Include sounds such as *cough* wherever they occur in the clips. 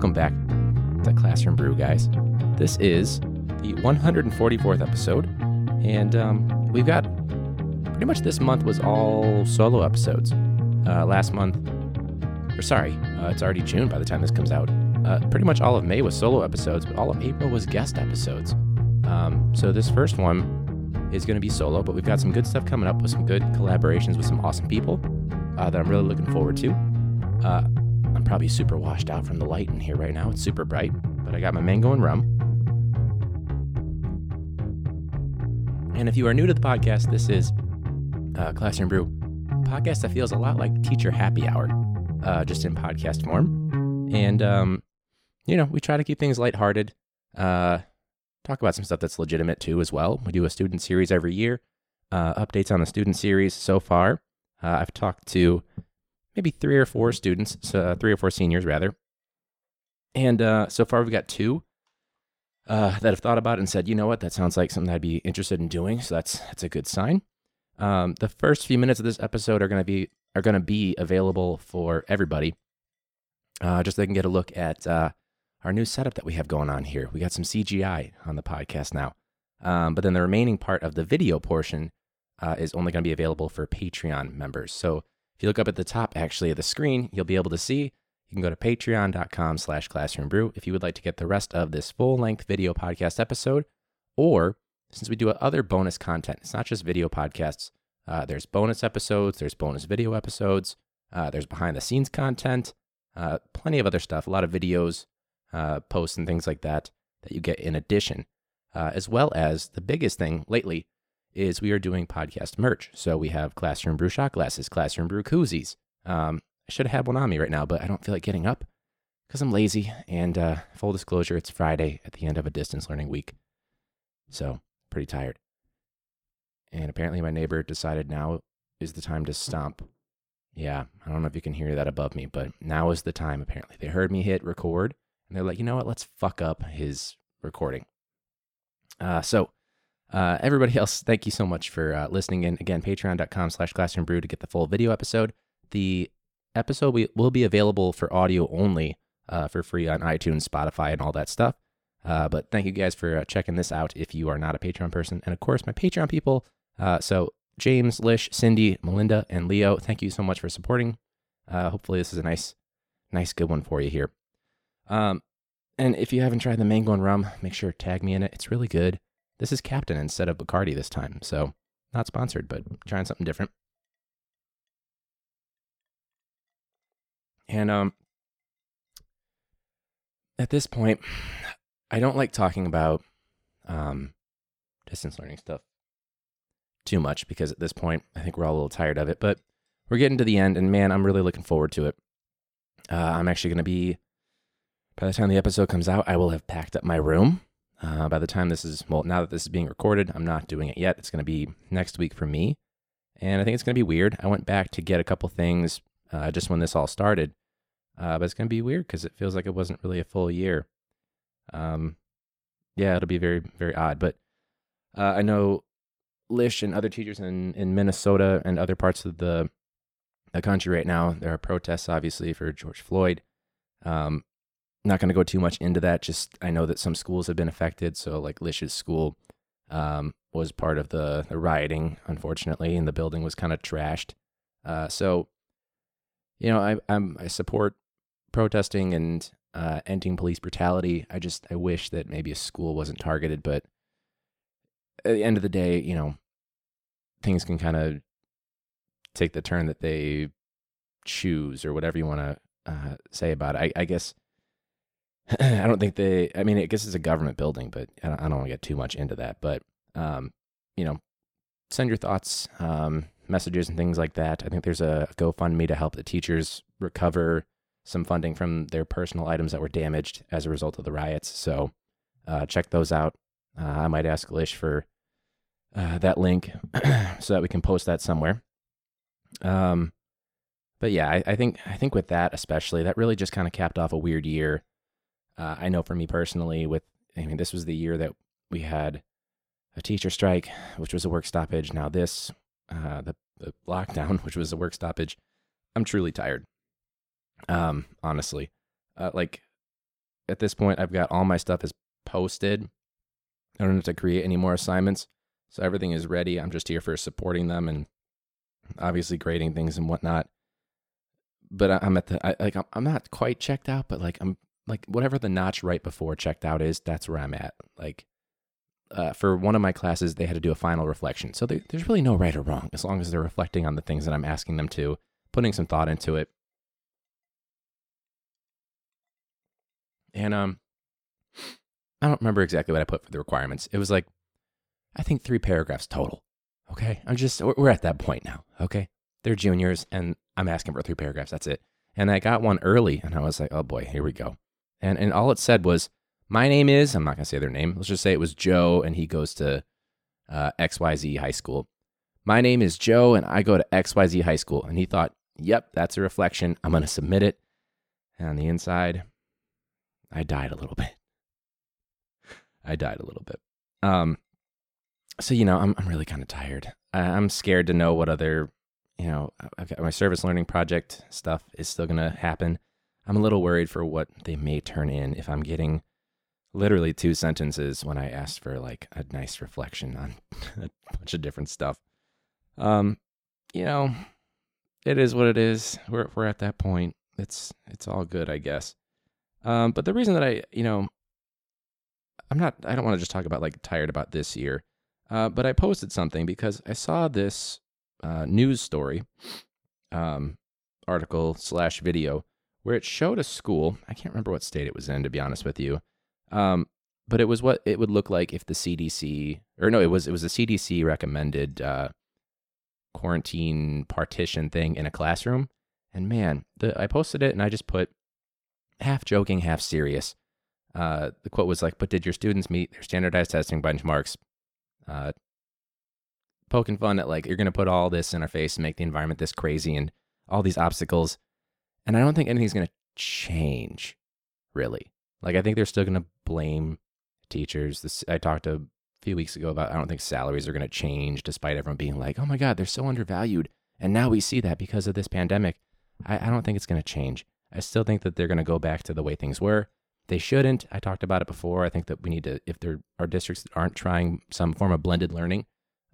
welcome back to Classroom Brew, guys. This is the 144th episode, and um, we've got pretty much this month was all solo episodes. Uh, last month, or sorry, uh, it's already June by the time this comes out. Uh, pretty much all of May was solo episodes, but all of April was guest episodes. Um, so this first one is going to be solo, but we've got some good stuff coming up with some good collaborations with some awesome people uh, that I'm really looking forward to. Probably super washed out from the light in here right now. It's super bright, but I got my mango and rum. And if you are new to the podcast, this is uh, Classroom Brew, podcast that feels a lot like Teacher Happy Hour, uh, just in podcast form. And, um, you know, we try to keep things lighthearted, uh, talk about some stuff that's legitimate too, as well. We do a student series every year, uh, updates on the student series so far. Uh, I've talked to maybe three or four students, uh, three or four seniors rather. And uh, so far, we've got two uh, that have thought about it and said, you know what, that sounds like something I'd be interested in doing. So that's that's a good sign. Um, the first few minutes of this episode are going to be are going to be available for everybody, uh, just so they can get a look at uh, our new setup that we have going on here. We got some CGI on the podcast now, um, but then the remaining part of the video portion uh, is only going to be available for Patreon members. So if you look up at the top, actually, of the screen, you'll be able to see. You can go to patreon.com slash classroombrew if you would like to get the rest of this full-length video podcast episode. Or, since we do other bonus content, it's not just video podcasts. Uh, there's bonus episodes, there's bonus video episodes, uh, there's behind-the-scenes content, uh, plenty of other stuff, a lot of videos, uh, posts, and things like that that you get in addition. Uh, as well as the biggest thing lately is we are doing podcast merch. So we have Classroom Brew shot glasses, Classroom Brew koozies. Um, I should have had one on me right now, but I don't feel like getting up because I'm lazy. And uh, full disclosure, it's Friday at the end of a distance learning week. So pretty tired. And apparently, my neighbor decided now is the time to stomp. Yeah, I don't know if you can hear that above me, but now is the time, apparently. They heard me hit record and they're like, you know what? Let's fuck up his recording. Uh, so, uh, everybody *laughs* else, thank you so much for uh, listening in. Again, patreon.com slash classroombrew to get the full video episode. The episode we, will be available for audio only uh, for free on iTunes, Spotify, and all that stuff. Uh, but thank you guys for uh, checking this out if you are not a Patreon person. And of course, my Patreon people. Uh, so, James, Lish, Cindy, Melinda, and Leo, thank you so much for supporting. hopefully, this is a nice, nice, good one for you here. Um, and if you haven't tried the mango and rum, make sure to tag me in it. It's really good. This is Captain instead of Bacardi this time, so not sponsored, but trying something different. And um, at this point, I don't like talking about um, distance learning stuff too much because at this point, I think we're all a little tired of it. But we're getting to the end, and man, I'm really looking forward to it. Uh, I'm actually going to be, by the time the episode comes out, I will have packed up my room. Uh, by the time this is, well, now that this is being recorded, I'm not doing it yet. It's going to be next week for me. And I think it's going to be weird. I went back to get a couple things uh, just when this all started. Uh, but it's going to be weird because it feels like it wasn't really a full year. Um, yeah, it'll be very, very odd. But uh, I know Lish and other teachers in, in Minnesota and other parts of the, the country right now, there are protests, obviously, for George Floyd. Um, not going to go too much into that. Just I know that some schools have been affected. So, like Lish's school um, was part of the, the rioting, unfortunately, and the building was kind of trashed. Uh, so, you know, I I'm, I support protesting and uh, ending police brutality. I just I wish that maybe a school wasn't targeted, but at the end of the day, you know, things can kind of take the turn that they choose or whatever you want to uh, say about it. I, I guess I don't think they. I mean, I guess it's a government building, but I don't, don't want to get too much into that. But um, you know, send your thoughts, um, messages, and things like that. I think there's a GoFundMe to help the teachers recover some funding from their personal items that were damaged as a result of the riots. So uh, check those out. Uh, I might ask Lish for uh, that link *clears throat* so that we can post that somewhere. Um, but yeah, I, I, think I think with that especially, that really just kind of capped off a weird year. Uh, I know for me personally, with I mean, this was the year that we had a teacher strike, which was a work stoppage. Now this, uh, the, the lockdown, *laughs* which was a work stoppage. I'm truly tired. Um, honestly, uh, like at this point, I've got all my stuff is posted. I don't have to create any more assignments. So everything is ready. I'm just here for supporting them and obviously grading things and whatnot. But I'm at the I, like I'm, I'm not quite checked out, but like I'm like whatever the notch right before checked out is, that's where I'm at. Like uh, for one of my classes, they had to do a final reflection. So there, there's really no right or wrong as long as they're reflecting on the things that I'm asking them to, putting some thought into it. And um, I don't remember exactly what I put for the requirements. It was like, I think three paragraphs total. Okay. I'm just, we're at that point now. Okay. They're juniors and I'm asking for three paragraphs. That's it. And I got one early and I was like, oh boy, here we go. And, and all it said was, my name is, I'm not going to say their name. Let's just say it was Joe and he goes to uh, XYZ High School. My name is Joe and I go to XYZ High School. And he thought, yep, that's a reflection. I'm going to submit it. And on the inside, I died a little bit. I died a little bit. Um, so you know, I'm I'm really kind of tired. I'm scared to know what other, you know, I've got my service learning project stuff is still gonna happen. I'm a little worried for what they may turn in if I'm getting literally two sentences when I asked for like a nice reflection on *laughs* a bunch of different stuff. Um, you know, it is what it is. We're we're at that point. It's it's all good, I guess. Um, but the reason that I, you know, I'm not, I don't want to just talk about like tired about this year, uh, but I posted something because I saw this uh, news story, um, article slash video where it showed a school. I can't remember what state it was in, to be honest with you. Um, but it was what it would look like if the CDC, or no, it was it was a CDC recommended uh, quarantine partition thing in a classroom. And man, the, I posted it and I just put half joking, half serious. Uh, the quote was like, "But did your students meet their standardized testing benchmarks?" Uh, poking fun at like you're going to put all this in our face and make the environment this crazy and all these obstacles, and I don't think anything's going to change, really. Like I think they're still going to blame teachers. This I talked a few weeks ago about I don't think salaries are going to change, despite everyone being like, "Oh my God, they're so undervalued," and now we see that because of this pandemic. I, I don't think it's going to change. I still think that they're going to go back to the way things were. They shouldn't. I talked about it before. I think that we need to, if there are districts that aren't trying some form of blended learning,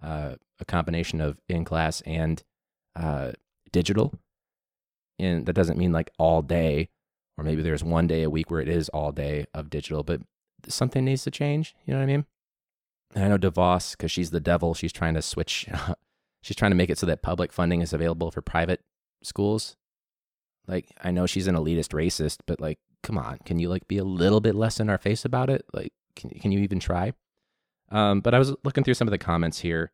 uh, a combination of in class and uh, digital, and that doesn't mean like all day, or maybe there's one day a week where it is all day of digital, but something needs to change. You know what I mean? And I know DeVos, because she's the devil, she's trying to switch, *laughs* she's trying to make it so that public funding is available for private schools like, I know she's an elitist racist, but like, come on, can you like be a little bit less in our face about it? Like, can can you even try? Um, but I was looking through some of the comments here,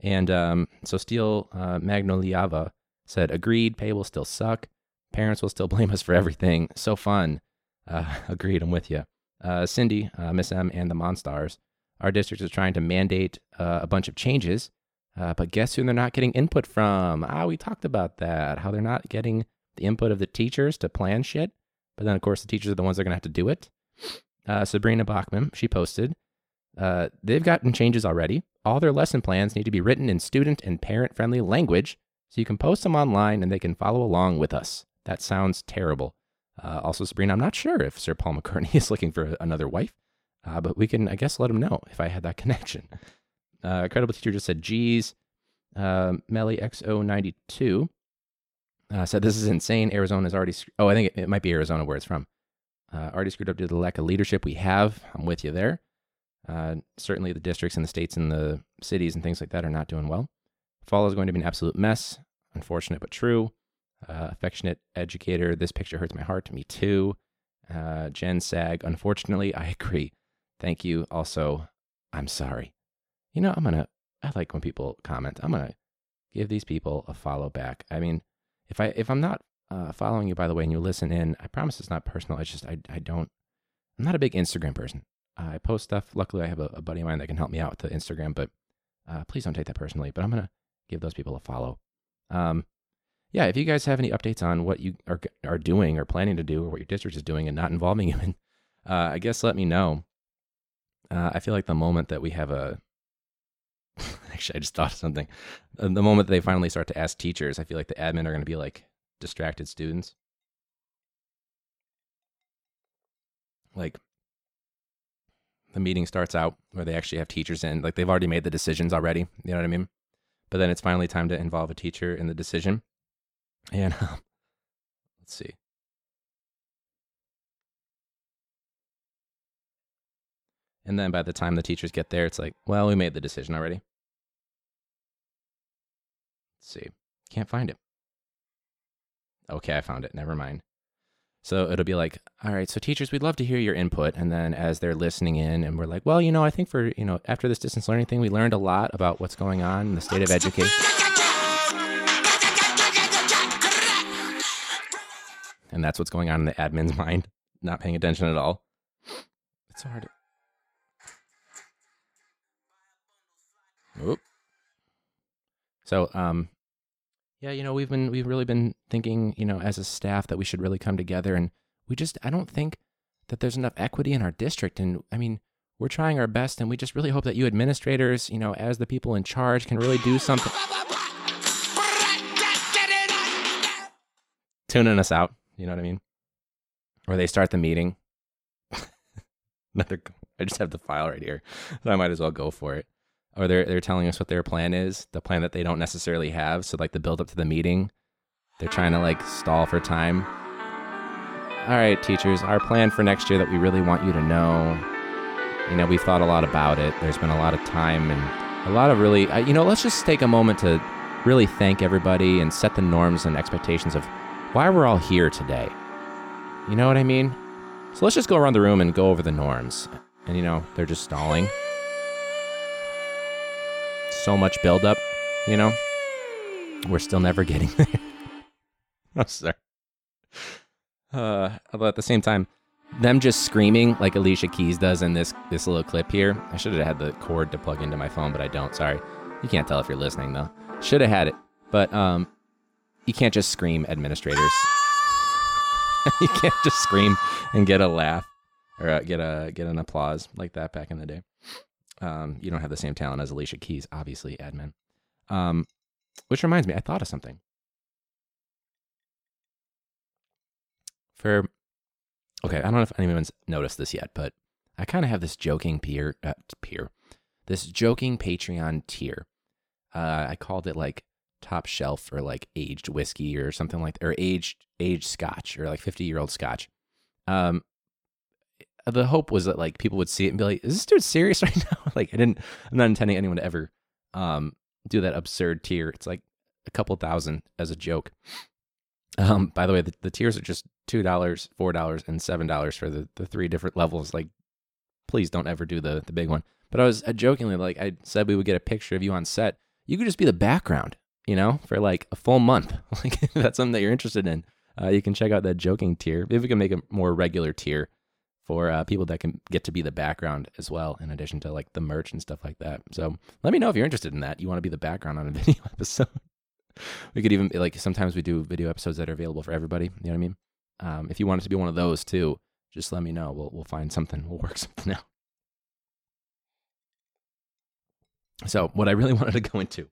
and um, so Steel uh, Magnoliava said, "Agreed. Pay will still suck. Parents will still *laughs* blame us for everything. So fun. Uh, *laughs* agreed. I'm with you. Uh, Cindy, uh, Miss M, and the Monstars. Our district is trying to mandate uh, a bunch of changes, uh, but guess who they're not getting input from? Ah, we talked about that. How they're not getting the input of the teachers to plan shit. But then, of course, the teachers are the ones that are going to have to do it. Uh, Sabrina Bachman, she posted, they've gotten changes already. All their lesson plans need to be written in student and parent friendly language so you can post them online and they can follow along with us. That sounds terrible. Uh, also, Sabrina, I'm not sure if Sir Paul *laughs* McCartney is looking for another wife, uh, but we can, I guess, let him know if I had that *laughs* connection. Uh, Credible Teacher just said, geez. Uh, Melly XO92 uh, said this is insane. Arizona's already. Oh, I think it, it, might be Arizona where it's from. Uh, already screwed up due to the lack of leadership we have. I'm with you there. Uh, certainly, the districts and the states and the cities and things like that are not doing well. Fall is going to be an absolute mess. Unfortunate but true. Uh, affectionate educator. This picture hurts my heart. Me too. Uh, Jen Sag. Unfortunately, I *laughs* agree. Thank you. Also, I'm sorry. You know, I'm gonna. I like when people comment. I'm gonna give these people a follow back. I mean, if I if I'm not uh, following you by the way and you listen in, I promise it's not personal. It's just I I don't. I'm not a big Instagram person. I post stuff. Luckily, I have a, a, buddy of mine that can help me out with the Instagram. But uh, please don't take that personally. But I'm gonna give those people a follow. Um, yeah, if you guys have any updates on what you are are doing or planning to do, or what your district is doing and not involving *laughs* you in, uh, I guess let me know. Uh, I feel like the moment that we have a *laughs* Actually, I just thought of something. Uh, the moment they finally start to ask teachers, I feel like the admin are going to be like distracted students. like the meeting starts out where they actually have teachers in, like they've already made the decisions already. You know what I mean? But then it's finally time to involve a teacher in the decision. And *laughs* um, let's see. And then by the time the teachers get there, it's like, well, we made the decision already. Let's see. Can't find it. Okay, I found it. Never mind. So it'll be like, all right, so teachers, we'd love to hear your input. And then as they're listening in, and we're like, well, you know, I think for, you know, after this distance learning thing, we learned a lot about what's going on in the state of education. And that's what's going on in the admin's *laughs* mind, not paying attention at all. It's so hard. Oop. So, um, yeah, you know, we've been we've really been thinking, you know, as a staff that we should really come together and we just I don't think that there's enough equity in our district and I mean, we're trying our best and we just really hope that you administrators, you know, as the people in charge can really do something. Tuning us out, you know what I mean? Or they start the meeting. *laughs* Another I just have the file right here. So I might as well go for it or they're they're telling us what their plan is, the plan that they don't necessarily have. So like the build up to the meeting, they're trying to like stall for time. All right, teachers, our plan for next year that we really want you to know. You know, we've thought a lot about it. There's been a lot of time and a lot of really, uh, you know, let's just take a moment to really thank everybody and set the norms and expectations of why we're all here today. You know what I mean? So let's just go around the room and go over the norms. And, you know, they're just stalling so much buildup, you know? We're still never getting *laughs* there. oh, sorry. Uh, at the same time, them just screaming like Alicia Keys does in this this little clip here. I should have had the cord to plug into my phone, but I don't. Sorry. You can't tell if you're listening though. Should have had it. But um you can't just scream administrators. *laughs* you can't just scream and get a laugh or uh, get a get an applause like that back in the day. Um, you don't have the same talent as Alicia Keys, obviously, admin. Um, which reminds me, I thought of something. For okay, I don't know if anyone's noticed this yet, but I kind of have this joking peer uh, peer, this joking Patreon tier. Uh, I called it like top shelf or like aged whiskey or something like or aged aged scotch or like 50 year old scotch. Um, the hope was that like people would see it and be like, "Is this dude serious *laughs* right now?" like I didn't. I'm not intending anyone to ever um, do that absurd tier. It's like a couple thousand as a joke. Um, by the way, the, the tiers are just two dollars, four dollars, and seven dollars for the the three different levels. Like, please don't ever do the the big one. But I was uh, jokingly like I said we would get a picture of you on set. You could just be the background, you know, for like a full month. *laughs* Like that's something that you're interested in. Uh, you can check out that joking tier. Maybe we can make a more regular tier for uh, people that can get to be the background as well, in addition to like the merch and stuff like that. So let me know if you're interested in that. You want to be the background on a *laughs* video episode. we could even like sometimes we do video episodes that are available for everybody. You know what I mean? Um, if you want it to be one of those too, just let me know. We'll we'll find something. We'll *laughs* work something out. So what I really *laughs* wanted to go into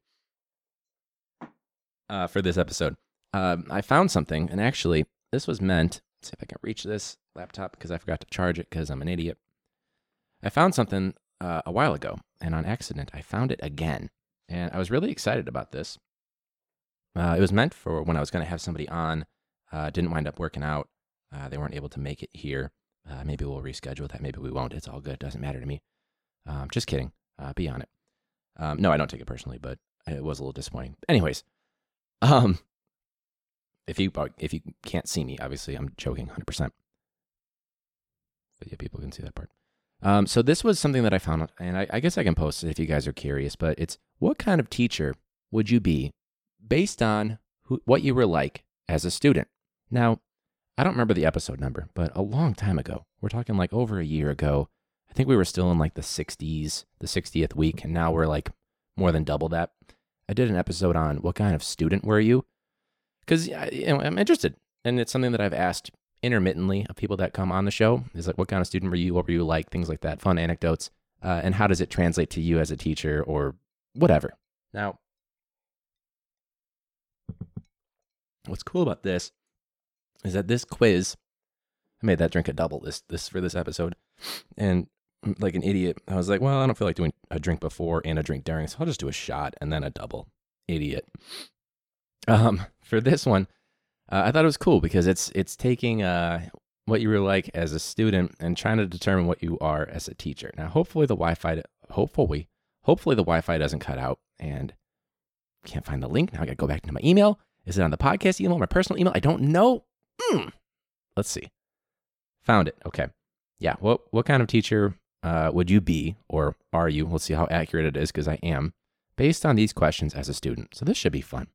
uh, for this episode, um, I found something, and actually this was meant. Let's see if I can reach this laptop because I forgot to charge it because I'm an idiot. I found something uh, a while ago, and on accident, I found it again. And I was really excited about this. Uh, it was meant for when I was going to have somebody on. Uh, didn't wind up working out. Uh, they weren't able to make it here. Uh, maybe we'll reschedule that. Maybe we won't. It's all good. Doesn't matter to me. Um, just kidding. Uh, be on it. Um, no, I don't take it personally, but it was a little disappointing. Anyways, um, if you if you can't see me, obviously I'm joking 100% but yeah, people can see that part. Um, so this was something that I found, and I, I guess I can post it if you guys are curious. But it's what kind of teacher would you be based on who, what you were like as a student? Now, I don't remember the episode number, but a long time ago, we're talking like over a year ago. I think we were still in like the 60s, the 60th week, and now we're like more than double that. I did an episode on what kind of student were you? Because you know, I'm interested, and it's something that I've asked intermittently of people that come on the show is like, what kind of student were you? What were you like? Things like that, fun anecdotes. Uh, and how does it translate to you as a teacher or whatever? Now, what's cool about this is that this quiz I made that drink a double this this for this episode, and mm, like an idiot, I was like, well, I don't feel like doing a drink before and a drink during, so I'll just do a shot and then a double. Idiot. Um, for this one, uh, I thought it was cool because it's it's taking uh what you were like as a student and trying to determine what you are as a teacher. Now, hopefully the Wi-Fi, hopefully, hopefully the Wi-Fi doesn't cut out and can't find the link. Now I got to go back to my email. Is it on the podcast email, my personal email? I don't know. Mm. Let's see. Found it. Okay. Yeah. What what kind of teacher uh, would you be, or are you? Let's see how accurate it is, because I am, based on these questions as a student. So this should be fun.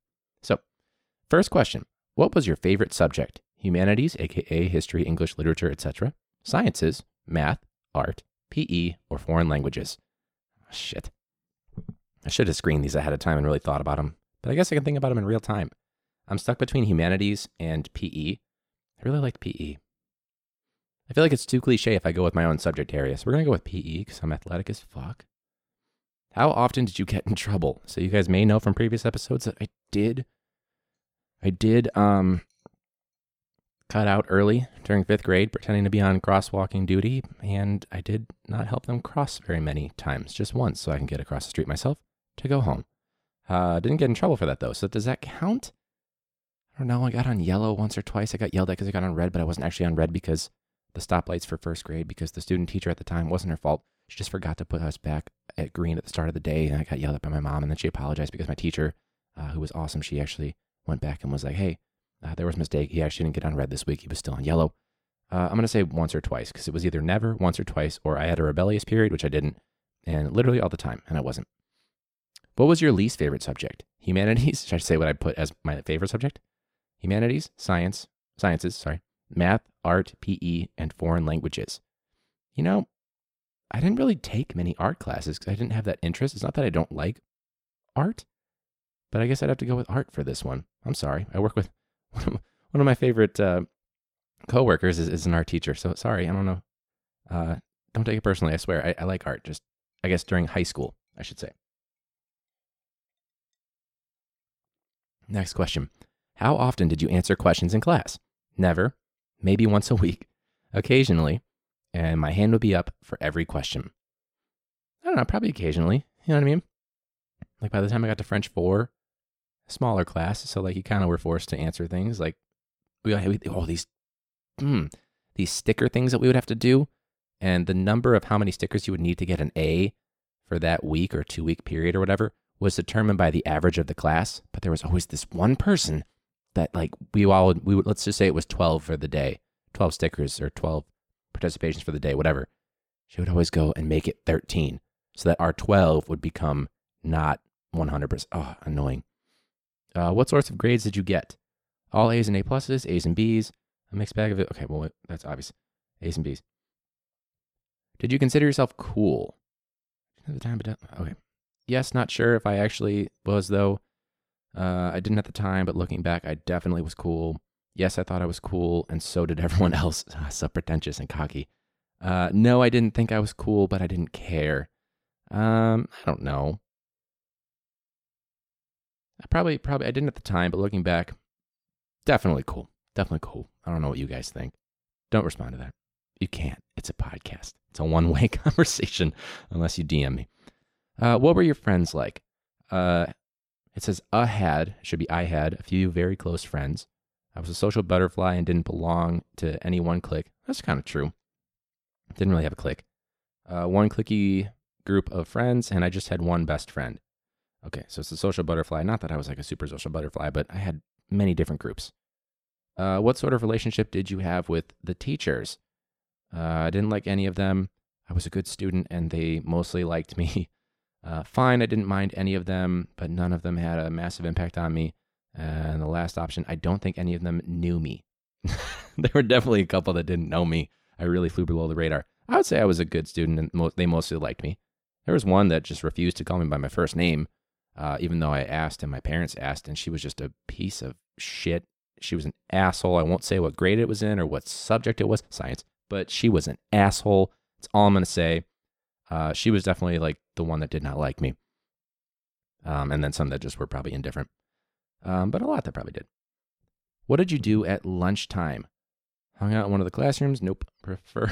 So, first question: What was your favorite subject? Humanities, aka history, English, literature, etc. Sciences, math, art, PE, or foreign languages. Oh, shit. I should have screened these ahead of time and really thought about them, but I guess I can think about them in real time. I'm stuck between humanities and PE. I really like PE. I feel like it's too cliche if I go with my own subject area, so we're to go with PE because I'm athletic as fuck. How often did you get in trouble? So you guys may know from previous episodes that I did I did um cut out early during 5th grade pretending to be on crosswalking duty and I did not help them cross very many times, just once so I can get across the street myself to go home. Uh didn't get in trouble for that though. So does that count? I don't know. I got on yellow once or twice. I got yelled at because I got on red, but I wasn't actually on red because the stoplights for first grade because the student teacher at the time wasn't her fault. She just forgot to put us back at green at the start of the day, and I got yelled at by my mom. And then she apologized because my teacher, uh, who was awesome, she actually went back and was like, "Hey, uh, there was a mistake. He actually didn't get on red this week. He was still on yellow." Uh, I'm gonna say once or twice because it was either never, once or twice, or I had a rebellious period, which I didn't, and literally all the time, and I wasn't. What was your least favorite subject? Humanities? *laughs* Should I say what I put as my favorite subject? Humanities, science, sciences, sorry, math, art, PE, and foreign languages. You know, I didn't really take many art classes because I didn't have that interest. It's not that I don't like art, but I guess I'd have to go with art for this one. I'm sorry. I work with *laughs* one of my favorite uh, coworkers is, is an art teacher. So sorry, I don't know. Uh, don't take it personally. I swear, I, I like art. Just I guess during high school, I should say. Next question. How often did you answer questions in class? Never, maybe once a *laughs* week, occasionally, and my hand would be up for every question. I don't know, probably occasionally. You know what I mean? Like by the time I got to French 4, smaller class, so like you kind of were forced to answer things like we all these hmm, these sticker things that we would have to do and the number of how many stickers you would need to get an A for that week or 2 week period or whatever was determined by the average of the class, but there was always this one person that like we all we would let's just say it was 12 for the day 12 stickers or 12 participations for the day whatever. She would always go and make it 13 so that our 12 would become not 100% oh annoying uh, what sorts of grades did you get all a's and a pluses a's and b's a mixed bag of it okay well that's obvious a's and b's did you consider yourself cool at the time but okay yes not sure if i actually was though uh, I didn't at the time, but looking back, I definitely was cool. Yes, I thought I was cool, and so did *laughs* everyone else. so pretentious and cocky. Uh, no, I didn't think I was cool, but I didn't care. Um, I don't know. I probably, probably, I didn't at the time, but looking back, definitely cool. Definitely cool. I don't know what you guys think. Don't respond to that. You can't. It's a podcast. It's a one way *laughs* conversation unless you DM me. Uh, what were your friends like? Uh, it says, I had, should be I had, a few very close friends. I was a social butterfly and didn't belong to any one clique. That's kind of true. Didn't really have a clique. Uh, one clicky group of friends, and I just had one best friend. Okay, so it's a social butterfly. Not that I was like a super social butterfly, but I had many different groups. Uh, what sort of relationship did you have with the teachers? Uh, I didn't like any of them. I was a good student, and they mostly liked me. *laughs* Uh, fine, I didn't mind any of them, but none of them had a massive impact on me. And the last option, I don't think any of them knew me. *laughs* there were definitely a couple that didn't know me. I really flew below the radar. I would say I was a good student, and mo- they mostly liked me. There was one that just refused to call me by my first name, uh, even though I asked and my parents asked, and she was just a piece of shit. She was an asshole. I won't say what grade it was in or what subject it was, science, but she was an asshole. That's all I'm going to say. Uh, she was definitely like the one that did not like me. Um, and then some that just were probably indifferent. Um, but a lot that probably did. What did you do at lunchtime? Hung out in one of the classrooms? Nope. *laughs* Prefer.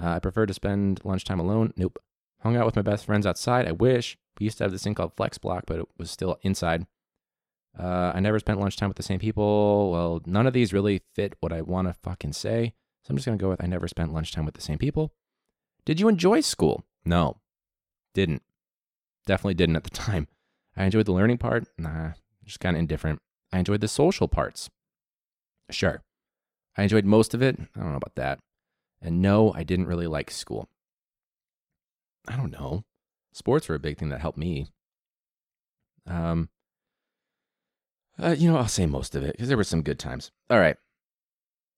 Uh, I prefer to spend lunchtime alone? Nope. Hung out with my best friends outside? I wish. We used to have this thing called Flex Block, but it was still inside. Uh, I never spent lunchtime with the same people. Well, none of these really fit what I want to fucking say. So I'm just going to go with I never spent lunchtime with the same people. Did you enjoy school? No. Didn't. Definitely didn't at the time. I enjoyed the learning part. Nah, just kind of indifferent. I enjoyed the social parts. Sure. I enjoyed most of it. I don't know about that. And no, I didn't really like school. I don't know. Sports were a big thing that helped me. Um, uh, you know, I'll say most of it because there were some good times. All right.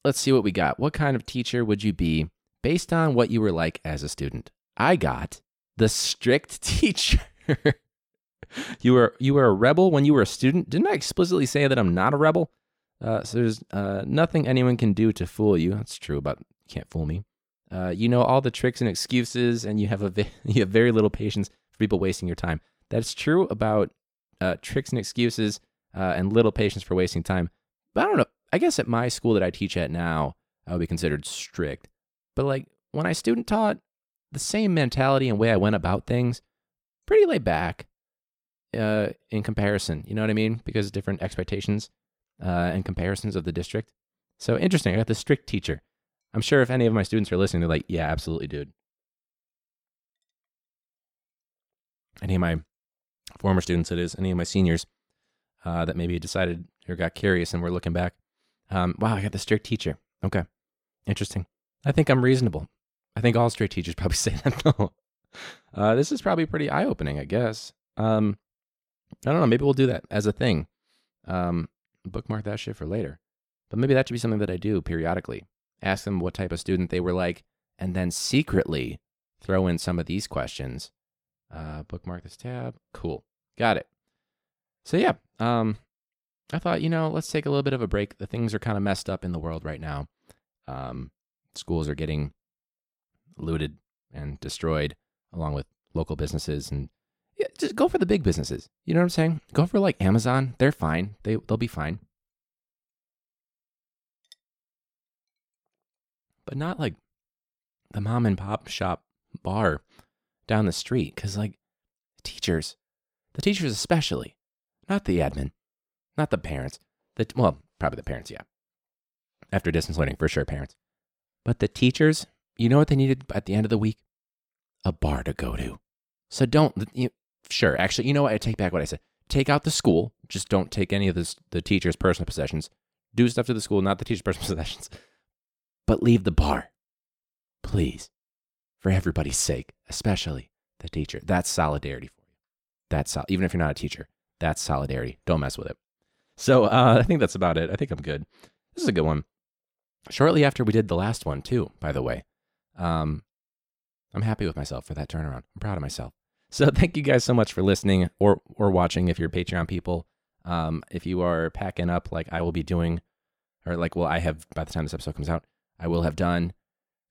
Let's see what we got. What kind of teacher would you be based on what you were like as a student? I got the strict *laughs* teacher. you were you were a rebel when you were a student. Didn't I explicitly say that I'm not a rebel? Uh, so there's uh, nothing anyone can do to fool you. That's true, but can't fool me. Uh, you know all the tricks and excuses, and you have a *laughs* you have very little patience for people wasting your time. That's true about uh, tricks and excuses, uh, and little patience for wasting time. But I don't know. I guess at my school that I teach at now, I would be considered strict. But like when I student taught, the same mentality and way I went about things, pretty laid back uh, in comparison. You know what I mean? Because different expectations uh, and comparisons of the district. So interesting. I got the strict teacher. I'm sure if any of my students are listening, they're like, yeah, absolutely, dude. Any of my former students, it is, any of my seniors uh, that maybe decided or got curious and were looking back. Um, wow, I got the strict teacher. Okay. Interesting. I think I'm reasonable. I think all straight teachers *laughs* probably say that though. Uh, this is probably pretty eye opening, I guess. Um, I don't know. Maybe we'll do that as a thing. Um, bookmark that shit for later. But maybe that should be something that I do periodically. Ask them what type of student they were like, and then secretly throw in some of these questions. Uh, bookmark this tab. Cool. Got it. So yeah, um, I thought, you know, let's take a little bit of a break. The things are kind of messed up in the world right now. Um, schools are getting looted and destroyed, along with local businesses and yeah, just go for the big businesses. You know what I'm saying? Go for like Amazon. They're fine. They they'll be fine. But not like the mom and pop shop bar down the street cuz like teachers, the teachers especially, not the admin, not the parents. The well, probably the parents, yeah. After distance learning for sure parents. But the teachers, you know what they needed at the end of the week? A bar to go to. So don't you, Sure. Actually, you know what? I take back what I said. Take out the school. Just don't take any of this, the teacher's personal possessions. Do stuff to the school, not the teacher's personal *laughs* possessions. But leave the bar. Please. For everybody's sake, especially the teacher. That's solidarity for you. That's sol- even if you're not a teacher, that's solidarity. Don't mess with it. So uh, I think that's about it. I think I'm good. This is a good one. Shortly after we did the last one, too, by the way. Um, I'm happy with myself for that turnaround. I'm proud of myself. So *laughs* thank you guys so much for listening or or watching if you're Patreon people. Um, if you are packing up like I will be doing, or like well I have by the time this episode comes out, I will have done.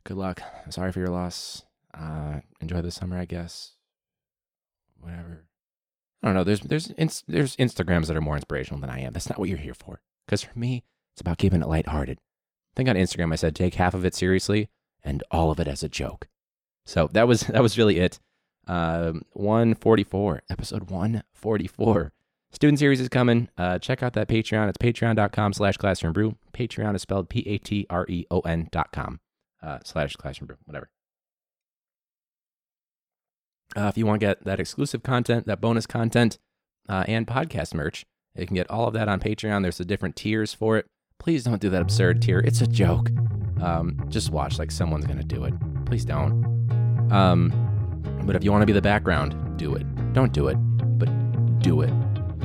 Good luck. I'm sorry for your loss. Uh, enjoy the summer, I guess. Whatever. I don't know. There's there's there's Instagrams that are more inspirational than I am. That's not what you're here for. Because for me, it's about keeping it lighthearted. I think on Instagram I said take half of it seriously and all of it as a joke. So that was *laughs* that was really it. Um, 144, episode 144. Student series is coming. Uh, check out that Patreon. It's patreon.com slash classroom brew. Patreon is spelled P A T R E O N dot com uh, slash classroom brew, whatever. Uh, if you want to get that exclusive content, that bonus content, uh, and podcast merch, you can get all of that on Patreon. There's the different tiers for it. Please don't do that absurd tier. It's a joke. Um, just watch like someone's going to do it. Please don't. Um, but if you want to be the background, do it. Don't do it, but do it.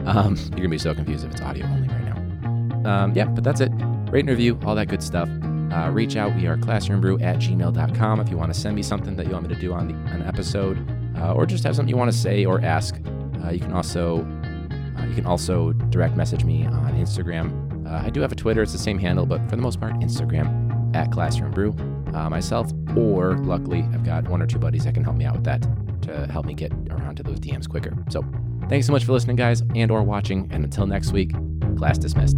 Um, you're gonna be so confused if it's audio only right now. Um, yeah, but that's it. Rate and review, all that good stuff. Uh, reach out. We are classroombrew at gmail.com if you want to send me something that you want me to do on the, an episode, uh, or just have something you want to say or ask. Uh, you can also uh, you can also direct message me on Instagram. Uh, I do have a Twitter; it's the same handle, but for the most part, Instagram at classroombrew uh, myself, or luckily, I've got one or two buddies that can help me out with that to help me get around to those DMs quicker. So, thanks so much for listening, guys, and or watching. And until next week, class dismissed.